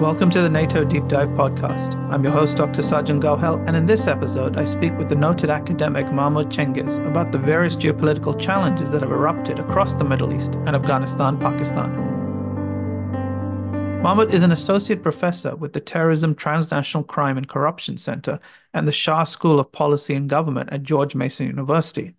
Welcome to the NATO Deep Dive podcast. I'm your host, Dr. Sajjan Gohel, and in this episode, I speak with the noted academic Mahmut Cengiz about the various geopolitical challenges that have erupted across the Middle East and Afghanistan, Pakistan. Mahmut is an associate professor with the Terrorism, Transnational Crime and Corruption Center and the Schar School of Policy and Government at George Mason University.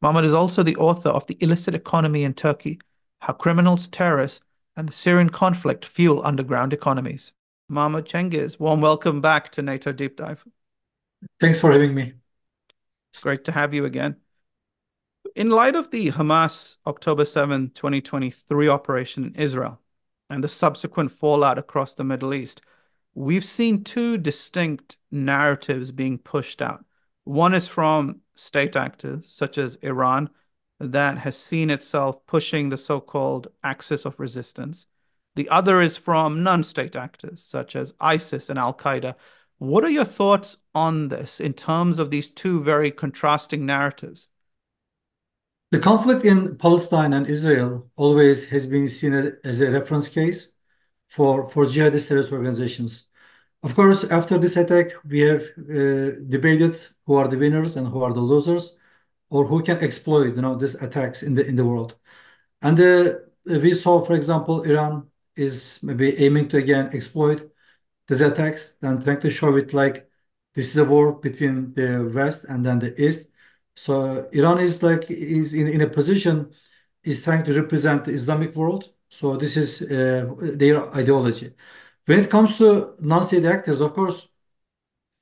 Mahmut is also the author of The Illicit Economy in Turkey How Criminals, Terrorists, and the Syrian conflict fuel underground economies. Mahmut Cengiz, warm welcome back to NATO Deep Dive. Thanks for having me. It's great to have you again. In light of the Hamas October 7, 2023 operation in Israel and the subsequent fallout across the Middle East, we've seen two distinct narratives being pushed out. One is from state actors such as Iran, that has seen itself pushing the so called axis of resistance. The other is from non state actors such as ISIS and Al Qaeda. What are your thoughts on this in terms of these two very contrasting narratives? The conflict in Palestine and Israel always has been seen as a reference case for, for jihadist terrorist organizations. Of course, after this attack, we have uh, debated who are the winners and who are the losers or who can exploit you know these attacks in the in the world. And we saw for example iran is maybe aiming to again exploit these attacks and trying to show it like this is a war between the west and then the east. So iran is like is in, in a position is trying to represent the islamic world. So this is uh, their ideology. When it comes to non-state actors of course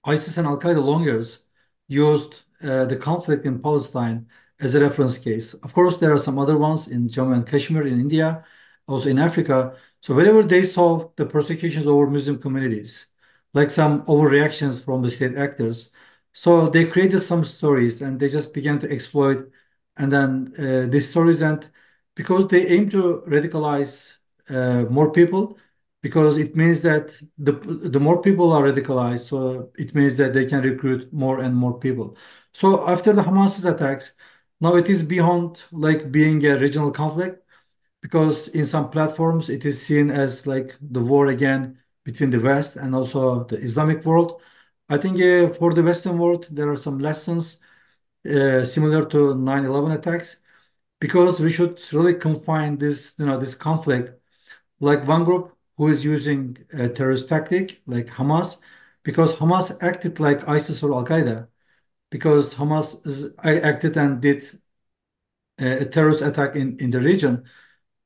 isis and al-qaeda long years used uh, the conflict in Palestine as a reference case. Of course, there are some other ones in Jammu and Kashmir in India, also in Africa. So whenever they saw the persecutions over Muslim communities, like some overreactions from the state actors, so they created some stories and they just began to exploit and then uh, these stories and because they aim to radicalize uh, more people because it means that the the more people are radicalized so it means that they can recruit more and more people so after the Hamas's attacks, now it is beyond like being a regional conflict because in some platforms it is seen as like the war again between the West and also the Islamic world. I think uh, for the Western world there are some lessons uh, similar to 9/11 attacks because we should really confine this you know this conflict like one group who is using a terrorist tactic like Hamas because Hamas acted like ISIS or Al Qaeda because Hamas acted and did a terrorist attack in, in the region.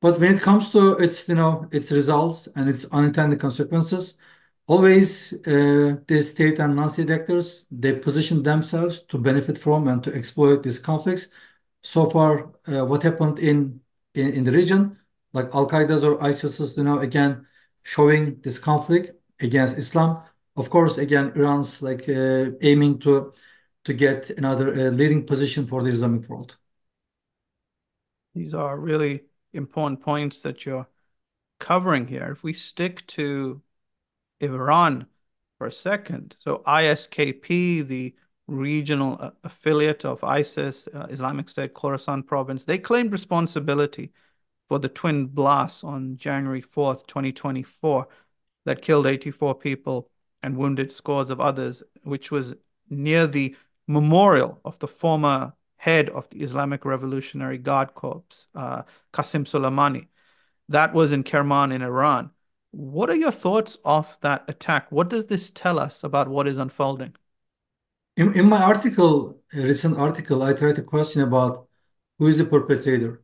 But when it comes to its, you know, its results and its unintended consequences, always uh, the state and non-state actors they position themselves to benefit from and to exploit these conflicts. So far, uh, what happened in, in in the region, like Al Qaeda's or ISIS's, you know, again showing this conflict against Islam. Of course, again, Iran's like uh, aiming to to get another uh, leading position for the Islamic world. These are really important points that you're covering here. If we stick to Iran for a second, so ISKP, the regional uh, affiliate of ISIS, uh, Islamic State Khorasan province, they claimed responsibility for the twin blasts on January 4th, 2024, that killed 84 people and wounded scores of others, which was near the memorial of the former head of the Islamic Revolutionary Guard Corps, uh, Qasem Soleimani. That was in Kerman in Iran. What are your thoughts of that attack? What does this tell us about what is unfolding? In, in my article, a recent article, I tried to question about who is the perpetrator.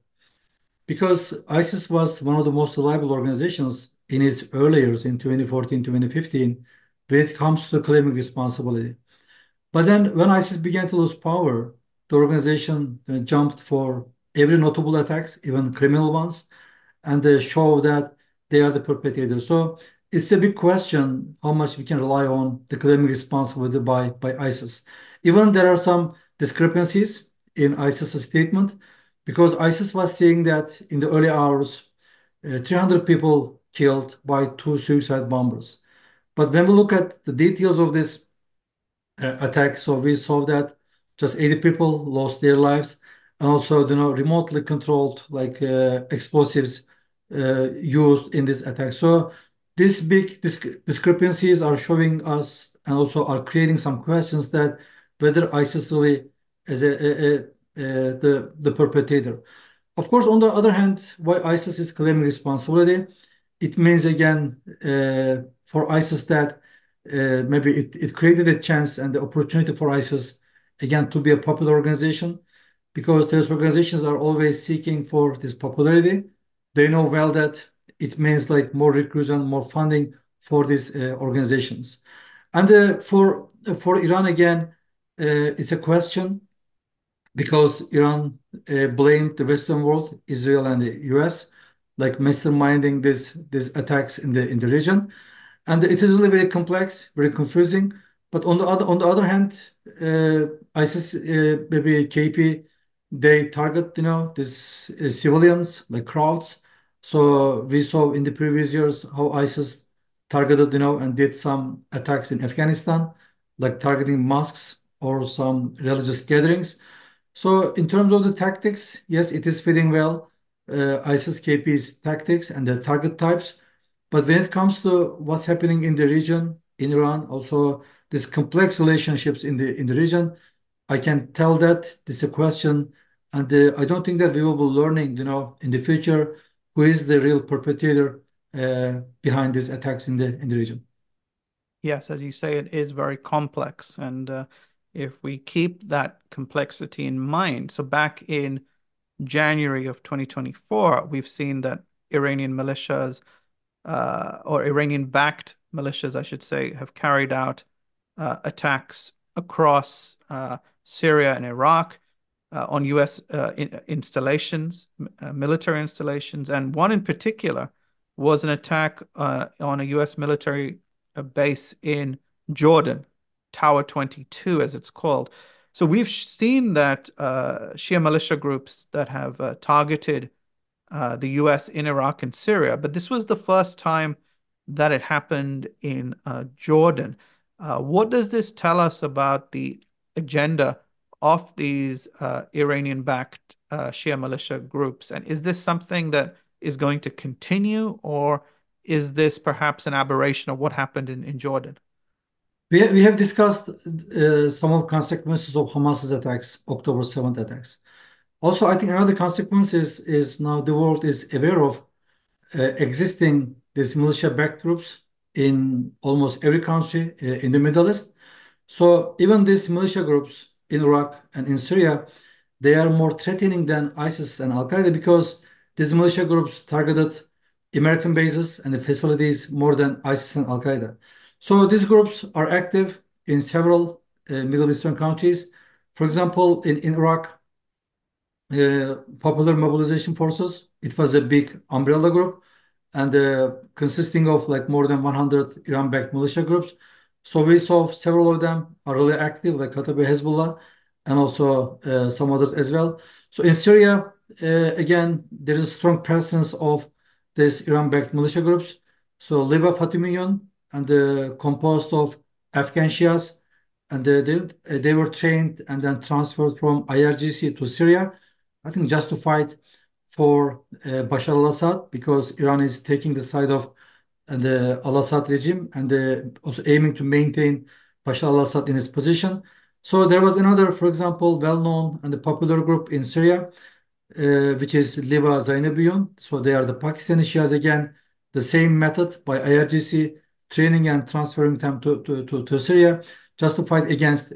Because ISIS was one of the most reliable organizations in its early years in 2014, 2015, when it comes to claiming responsibility. But then when ISIS began to lose power, the organization uh, jumped for every notable attacks, even criminal ones, and they show that they are the perpetrators. So it's a big question how much we can rely on the claiming responsibility by, by ISIS. Even there are some discrepancies in ISIS's statement because ISIS was saying that in the early hours, uh, 300 people killed by two suicide bombers. But when we look at the details of this attack. So we saw that just 80 people lost their lives, and also you know remotely controlled like uh, explosives uh, used in this attack. So these big discrepancies are showing us and also are creating some questions that whether ISIS really is the perpetrator. Of course, on the other hand, why ISIS is claiming responsibility, it means again for ISIS that Uh, maybe it it created a chance and the opportunity for ISIS again to be a popular organization because terrorist organizations are always seeking for this popularity. They know well that it means like more recruitment, more funding for these uh, organizations. And uh, for for Iran, again, uh, it's a question because Iran blamed the Western world, Israel and the U.S., like masterminding this these attacks in the region. And it is really very complex, very confusing. But on the other on the other hand, uh, ISIS, uh, maybe KP, they target you know these uh, civilians, like crowds. So we saw in the previous years how ISIS targeted you know and did some attacks in Afghanistan, like targeting mosques or some religious gatherings. So in terms of the tactics, yes, it is fitting well, ISIS KP's tactics and the target types. But when it comes to what's happening in the region, in Iran, also these complex relationships in the in the region, I can tell that this is a question, and uh, I don't think that we will be learning you know, in the future who is the real perpetrator uh, behind these attacks in the region. Yes, as you say, it is very complex. And uh, if we keep that complexity in mind, so back in January of 2024, we've seen that Iranian militias, Uh, or Iranian-backed militias, I should say, have carried out uh, attacks across uh, Syria and Iraq on U.S. installations, military installations. And one in particular was an attack on a U.S. military base in Jordan, Tower 22, as it's called. So we've seen that Shia militia groups that have targeted Uh, the U.S. in Iraq and Syria, but this was the first time that it happened in uh, Jordan. Uh, what does this tell us about the agenda of these Iranian-backed Shia militia groups? And is this something that is going to continue, or is this perhaps an aberration of what happened in in Jordan? We have discussed some of the consequences of Hamas's attacks, October 7th attacks. I think another consequence is now the world is aware of uh, existing these militia-backed groups in almost every country uh, in the Middle East. So even these militia groups in Iraq and in Syria, they are more threatening than ISIS and Al-Qaeda because these militia groups targeted American bases and the facilities more than ISIS and Al-Qaeda. So these groups are active in several uh, Middle Eastern countries. For example, in Iraq, Uh, popular Mobilization Forces, it was a big umbrella group and uh, consisting of like more than 100 Iran-backed militia groups. So we saw several of them are really active, like Kataib Hezbollah and also uh, some others as well. So in Syria, again, there is a strong presence of these Iran-backed militia groups. So Liwa Fatemiyun, composed of Afghan Shias, and they were trained and then transferred from IRGC to Syria, I think just to fight for uh, Bashar al-Assad because Iran is taking the side of uh, the al-Assad regime and also aiming to maintain Bashar al-Assad in his position. So there was another, for example, well-known and popular group in Syria, uh, which is Liwa Zainabiyun. So they are the Pakistani Shias, again, the same method by IRGC, training and transferring them to Syria just to fight against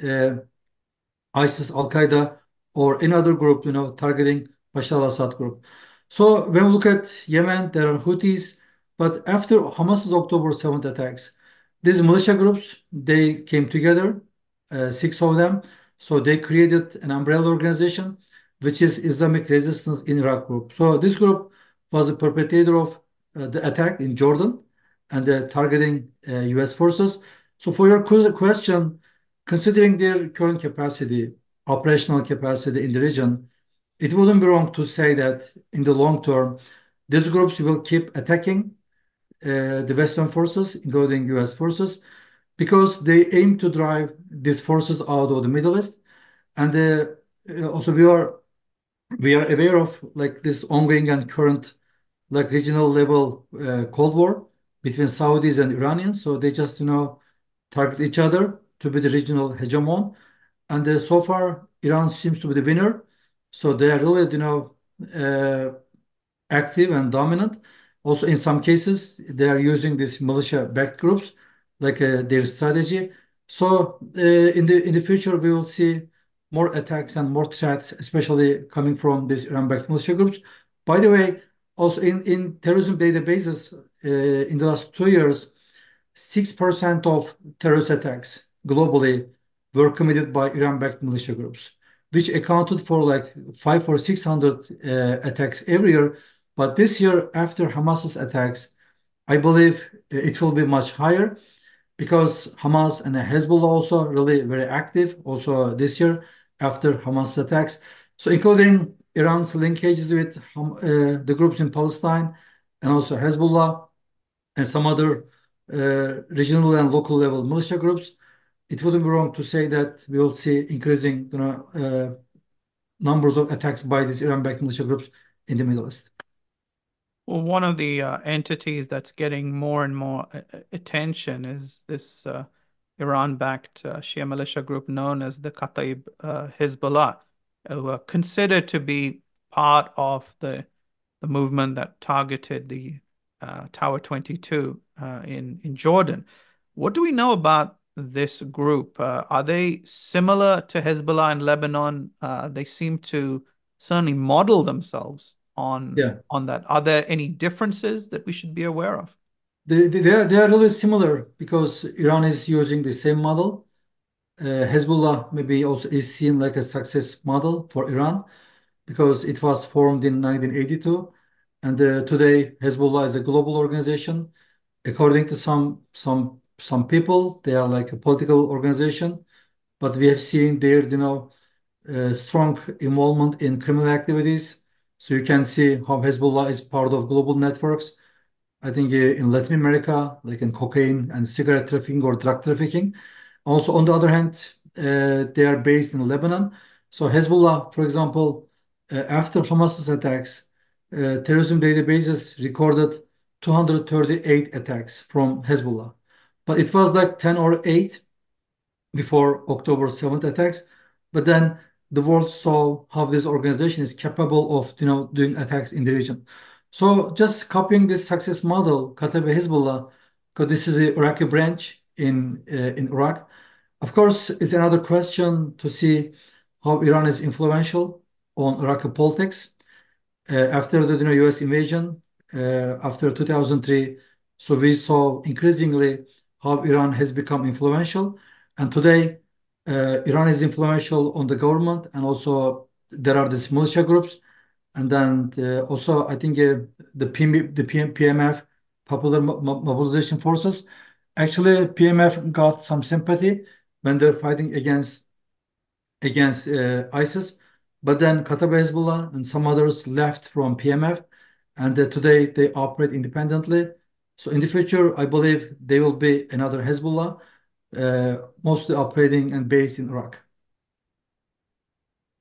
ISIS, Al-Qaeda, or any other group targeting Bashar al-Assad group. So when we look at Yemen, there are Houthis. But after Hamas's October 7th attacks, these militia groups, they came together, uh, six of them. So they created an umbrella organization, which is Islamic Resistance in Iraq Group. So this group was a perpetrator of uh, the attack in Jordan and targeting uh, U.S. forces. So for your question, considering their current capacity, operational capacity in the region, it wouldn't be wrong to say that in the long term, these groups will keep attacking uh, the Western forces, including U.S. forces, because they aim to drive these forces out of the Middle East. And uh, uh, also, we are aware of like this ongoing and current like regional level Cold War between Saudis and Iranians. So they just, you know, target each other to be the regional hegemon. And uh, so far, Iran seems to be the winner. So they are really, you know, uh, active and dominant. Also, in some cases, they are using these militia-backed groups like uh, their strategy. So in the in the future, we will see more attacks and more threats, especially coming from these Iran-backed militia groups. By the way, also in, terrorism databases, in the last two years, 6% of terrorist attacks globally were committed by Iran-backed militia groups, which accounted for like five or 600 uh, attacks every year. But this year, after Hamas's attacks, I believe it will be much higher because Hamas and Hezbollah also really very active also this year after Hamas attacks. So including Iran's linkages with uh, the groups in Palestine and also Hezbollah and some other uh, regional and local level militia groups, it wouldn't be wrong to say that we will see increasing you know, uh, numbers of attacks by these Iran-backed militia groups in the Middle East. Well, one of the uh, entities that's getting more and more uh, attention is this uh, Iran-backed uh, Shia militia group known as the Kataib uh, Hezbollah, who are considered to be part of the the movement that targeted the uh, Tower 22 uh, in in Jordan. What do we know about this group? Uh, are they similar to Hezbollah in Lebanon? Uh, they seem to certainly model themselves on Yeah. on that. Are there any differences that we should be aware of? They, they, are, they are really similar because Iran is using the same model. Uh, Hezbollah maybe also is seen like a success model for Iran because it was formed in 1982. And uh, today, Hezbollah is a global organization. According to some some some people, they are like a political organization, but we have seen their you know uh, strong involvement in criminal activities. So you can see how Hezbollah is part of global networks. I think uh, in Latin America, like in cocaine and cigarette trafficking or drug trafficking. Also, on the other hand, uh, they are based in Lebanon. So Hezbollah, for example, uh, after Hamas's attacks, uh, terrorism databases recorded 238 attacks from Hezbollah. But it was like 10 or 8 before October 7th attacks. But then the world saw how this organization is capable of, you know, doing attacks in the region. So just copying this success model, Kataib Hezbollah, because this is the Iraqi branch in uh, in Iraq. Of course, it's another question to see how Iran is influential on Iraqi politics uh, after the you know, U.S. invasion uh, after 2003. So we saw increasingly how Iran has become influential, and today uh, Iran is influential on the government, and also there are these militia groups, and then uh, also I think uh, the PM, the PM, PMF, Popular Mobilization Forces, actually PMF got some sympathy when they're fighting against against uh, ISIS, but then Kataib Hezbollah and some others left from PMF, and uh, today they operate independently. So in the future, I believe there will be another Hezbollah, uh, mostly operating and based in Iraq.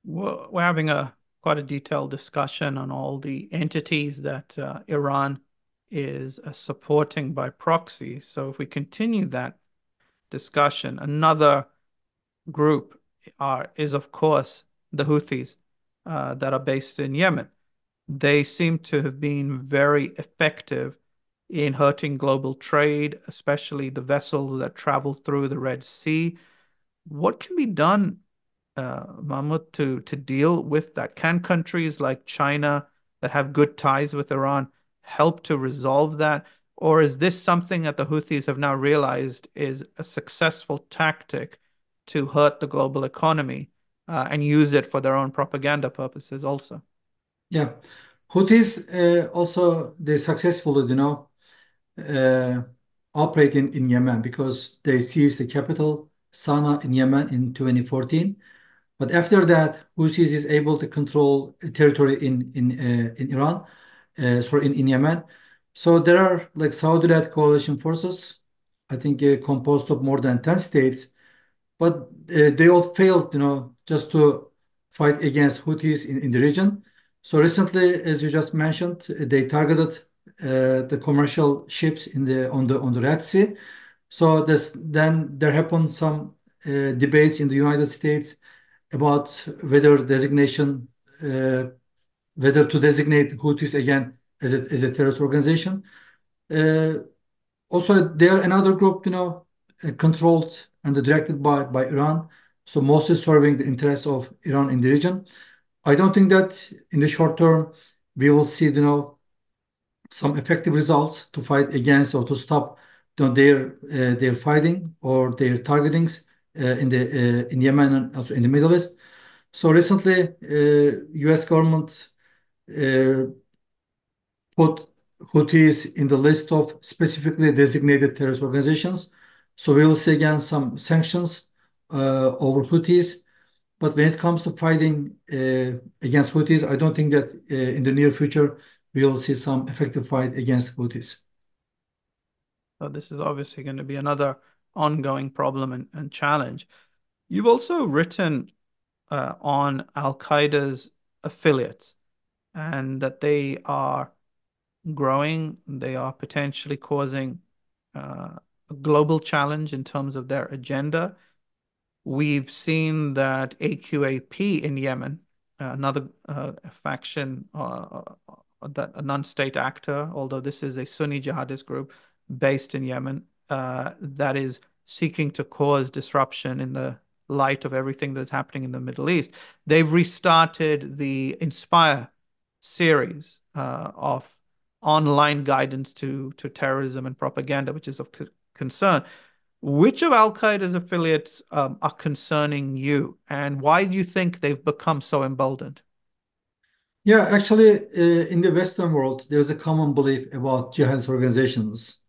We're, having a quite a detailed discussion on all the entities that uh, Iran is uh, supporting by proxy. So if we continue that discussion, another group are is of course the Houthis that are based in Yemen. They seem to have been very effective in hurting global trade, especially the vessels that travel through the Red Sea. What can be done, uh, Mahmut, to, to deal with that? Can countries like China that have good ties with Iran help to resolve that? Or is this something that the Houthis have now realized is a successful tactic to hurt the global economy uh, and use it for their own propaganda purposes also? Yeah. Houthis uh, also, they successfully, you know, operate in, in Yemen because they seized the capital, Sana'a, in Yemen in 2014. But after that, Houthis is able to control territory in uh, in Iran, uh, sorry, in, Yemen. So there are like Saudi-led coalition forces, I think uh, composed of more than 10 states, but uh, they all failed, you know, just to fight against Houthis in, the region. So recently, as you just mentioned, they targeted uh, the commercial ships in the on the on the Red Sea. So this then there happened some uh, debates in the United States about whether designation uh, whether to designate Houthis again as a as a terrorist organization. Uh, also, there another group, you know, uh, controlled and directed by by Iran. So mostly serving the interests of Iran in the region. I don't think that in the short term we will see, you know, some effective results to fight against or to stop their uh, their fighting or their targetings uh, in the uh, in Yemen and also in the Middle East. So recently, U.S. government put Houthis in the list of specifically designated terrorist organizations. So we will see again some sanctions over Houthis. But when it comes to fighting against Houthis, I don't think that in the near future we will see some effective fight against Houthis. So this is obviously going to be another ongoing problem and, and challenge. You've also written uh, on Al Qaeda's affiliates and that they are growing, they are potentially causing uh, a global challenge in terms of their agenda. We've seen that AQAP in Yemen, another uh, faction, uh, that a non-state actor, although this is a Sunni jihadist group based in Yemen, uh, that is seeking to cause disruption in the light of everything that's happening in the Middle East. They've restarted the Inspire series uh, of online guidance to to terrorism and propaganda, which is of concern. Which of Al Qaeda's affiliates um, are concerning you, and why do you think they've become so emboldened? Yeah, actually, uh, in the Western world, there's a common belief about jihadist organizations.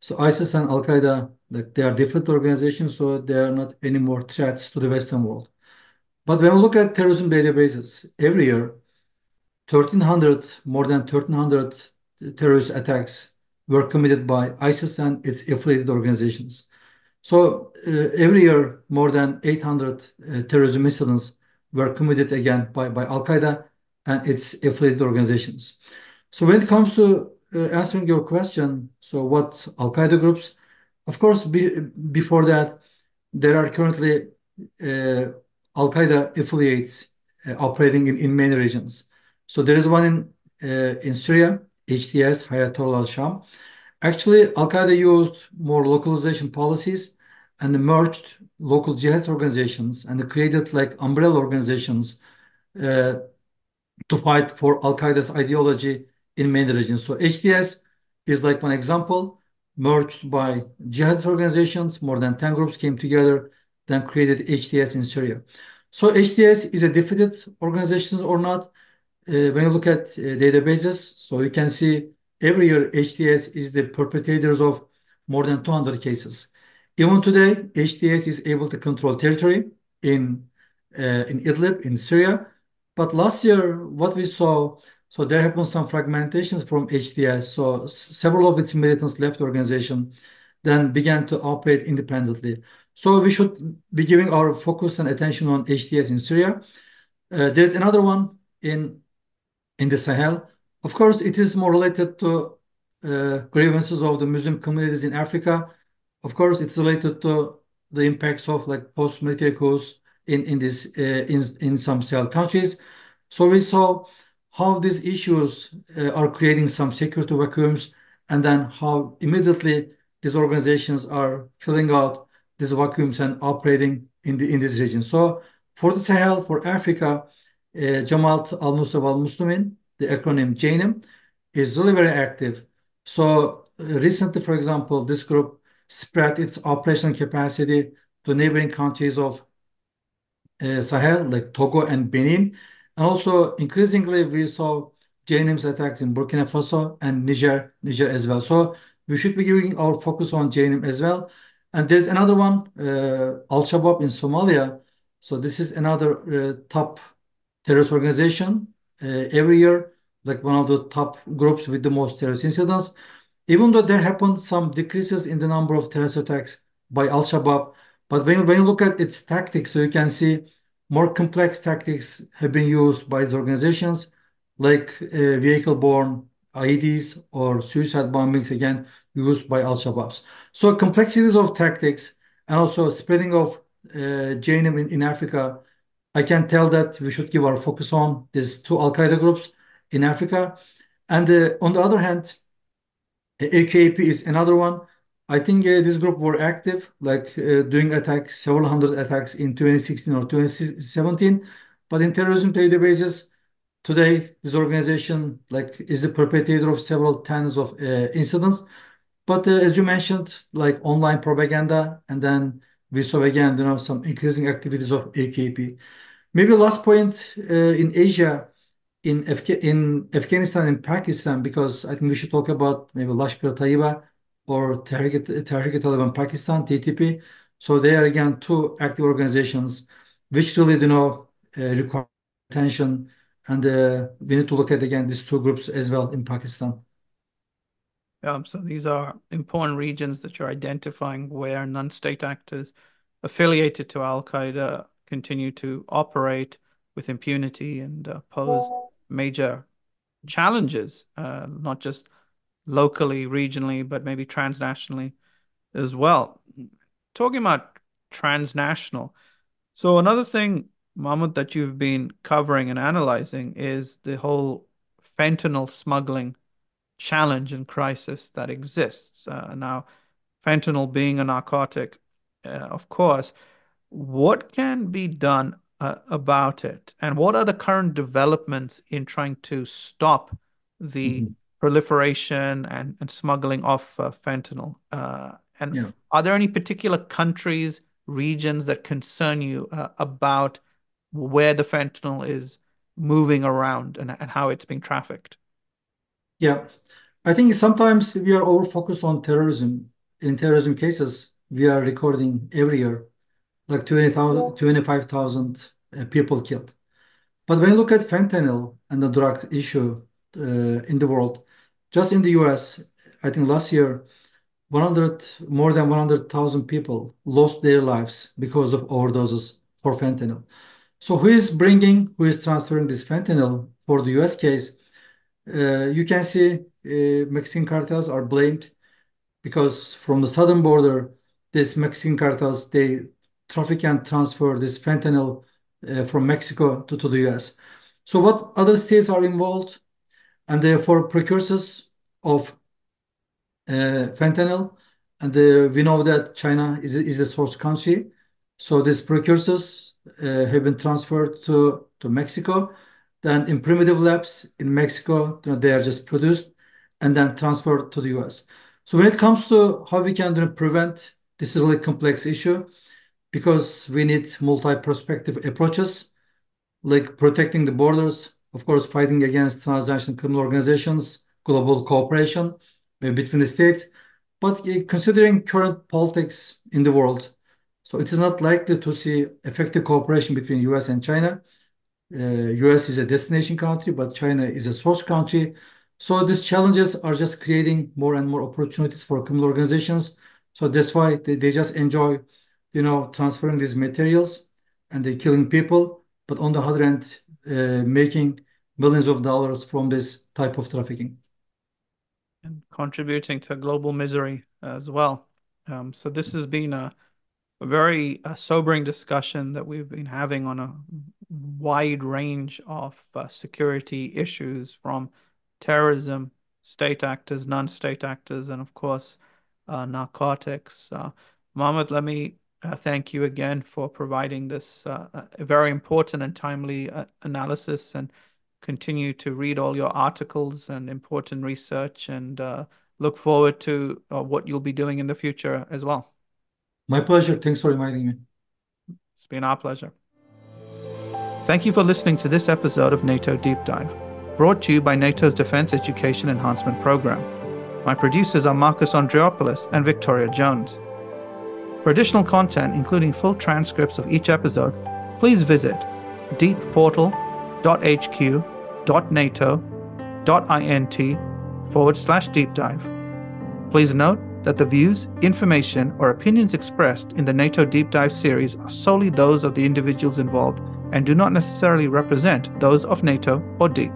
So ISIS and Al Qaeda, like they are different organizations, so they are not any more threats to the Western world. But when we look at terrorism databases, every year, 1,300, more than 1,300 terrorist attacks were committed by ISIS and its affiliated organizations. So uh, every year, more than 800 uh, terrorism incidents were committed again by, by Al Qaeda and its affiliated organizations. So when it comes to uh, answering your question, so what Al Qaeda groups, of course, be, before that, there are currently uh, Al Qaeda affiliates uh, operating in, in many regions. So there is one in Syria, HTS, Hayatollah al-Sham. Actually, Al-Qaeda used more localization policies and merged local jihad organizations and created like umbrella organizations to fight for Al-Qaeda's ideology in many regions. So HTS is like one example, merged by jihadist organizations. More than 10 groups came together, then created HTS in Syria. So HTS is a defeated organization or not, uh, when you look at uh, databases, so you can see every year HTS is the perpetrators of more than 200 cases. Even today, HTS is able to control territory in uh, in Idlib, in Syria. But last year, what we saw, so there have been some fragmentations from. So several of its militants left the organization, then began to operate independently. So we should be giving our focus and attention on HTS in Syria. Uh, there's another one in in the Sahel. Of course, it is more related to uh, grievances of the Muslim communities in Africa. Of course, it's related to the impacts of like post-military coups in in this uh, in in some Sahel countries. So we saw how these issues uh, are creating some security vacuums, and then how immediately these organizations are filling out these vacuums and operating in the in this region. So for the Sahel, for Africa, uh, Jamaat al-Nusra al-Muslimin, the acronym JNIM, is really very active. So recently, for example, this group spread its operational capacity to neighboring countries of Sahel, like Togo and Benin. And also, increasingly, we saw JNIM's attacks in Burkina Faso and Niger, Niger as well. So we should be giving our focus on JNIM as well. And there's another one, uh, Al-Shabaab in Somalia. So this is another uh, top terrorist organization uh, every year, like one of the top groups with the most terrorist incidents. Even though there happened some decreases in the number of terrorist attacks by Al-Shabaab, but when, you look at its tactics, so you can see more complex tactics have been used by these organizations, like uh, vehicle-borne IEDs or suicide bombings again used by Al-Shabaabs. So complexities of tactics and also spreading of uh, in, in Africa, I can tell that we should give our focus on these two Al-Qaeda groups in Africa. And uh, on the other hand, AKP is another one. I think uh, this group were active, like uh, doing attacks, several hundred attacks in 2016 or 2017. But in terrorism databases, today this organization like is the perpetrator of several tens of uh, incidents. But uh, as you mentioned, like online propaganda, and then we saw again, you know, some increasing activities of AKP. Maybe last point uh, in Asia, in, in Afghanistan and Pakistan, because I think we should talk about maybe Lashkar Taiba or Tehrik-e-Taliban Pakistan, TTP. So they are again two active organizations which really you know uh, require attention, and uh, we need to look at again these two groups as well in Pakistan. Um, so these are important regions that you're identifying where non-state actors affiliated to Al Qaeda continue to operate with impunity and uh, pose major challenges, uh, not just locally, regionally, but maybe transnationally as well. Talking about transnational. So, another thing, Mahmut, that you've been covering and analyzing is the whole fentanyl smuggling challenge and crisis that exists. Uh, now, fentanyl being a narcotic, uh, of course, what can be done uh, about it? And what are the current developments in trying to stop the mm-hmm. Proliferation and, and smuggling of uh, fentanyl? Uh, and yeah. are there any particular countries, regions that concern you uh, about where the fentanyl is moving around and, and how it's being trafficked? Yeah, I think sometimes we are over focused on terrorism. In terrorism cases, we are recording every year like 20,000, 25,000 uh, people killed. But when you look at fentanyl and the drug issue uh, in the world, just in the US, I think last year, 100 more than 100,000 people lost their lives because of overdoses for fentanyl. So who is bringing, who is transferring this fentanyl for the US case? Uh, you can see uh, Mexican cartels are blamed because from the southern border, these Mexican cartels, they traffic and transfer this fentanyl uh, from Mexico to, to the US. So what other states are involved? And therefore precursors of uh, fentanyl. And we know that China is, a source country. So these precursors uh, have been transferred to, Mexico. Then in primitive labs in Mexico, they are just produced and then transferred to the US. So when it comes to how we can prevent this is really complex issue, because we need multi-perspective approaches, like protecting the borders, of course, fighting against transnational criminal organizations, global cooperation between the states, but considering current politics in the world, so it is not likely to see effective cooperation between US and China. Uh, US is a destination country, but China is a source country. So these challenges are just creating more and more opportunities for criminal organizations. So that's why they, they just enjoy you know, transferring these materials and they're killing people, but on the other hand, making millions of dollars from this type of trafficking. And contributing to global misery as well. Um, so this has been a, a very uh, sobering discussion that we've been having on a wide range of uh, security issues from terrorism, state actors, non-state actors, and of course, uh, narcotics. Uh, Mohammed, let me uh, thank you again for providing this uh, uh, very important and timely uh, analysis and continue to read all your articles and important research and uh, look forward to uh, what you'll be doing in the future as well. My pleasure. Thanks for inviting me. It's been our pleasure. Thank you for listening to this episode of NATO Deep Dive, brought to you by NATO's Defense Education Enhancement Program. My producers are Marcus Andreopoulos and Victoria Jones. For additional content, including full transcripts of each episode, please visit deepportal.hq.nato.int forward slash deep dive. Please note that the views, information, or opinions expressed in the NATO Deep Dive series are solely those of the individuals involved and do not necessarily represent those of NATO or DEEP.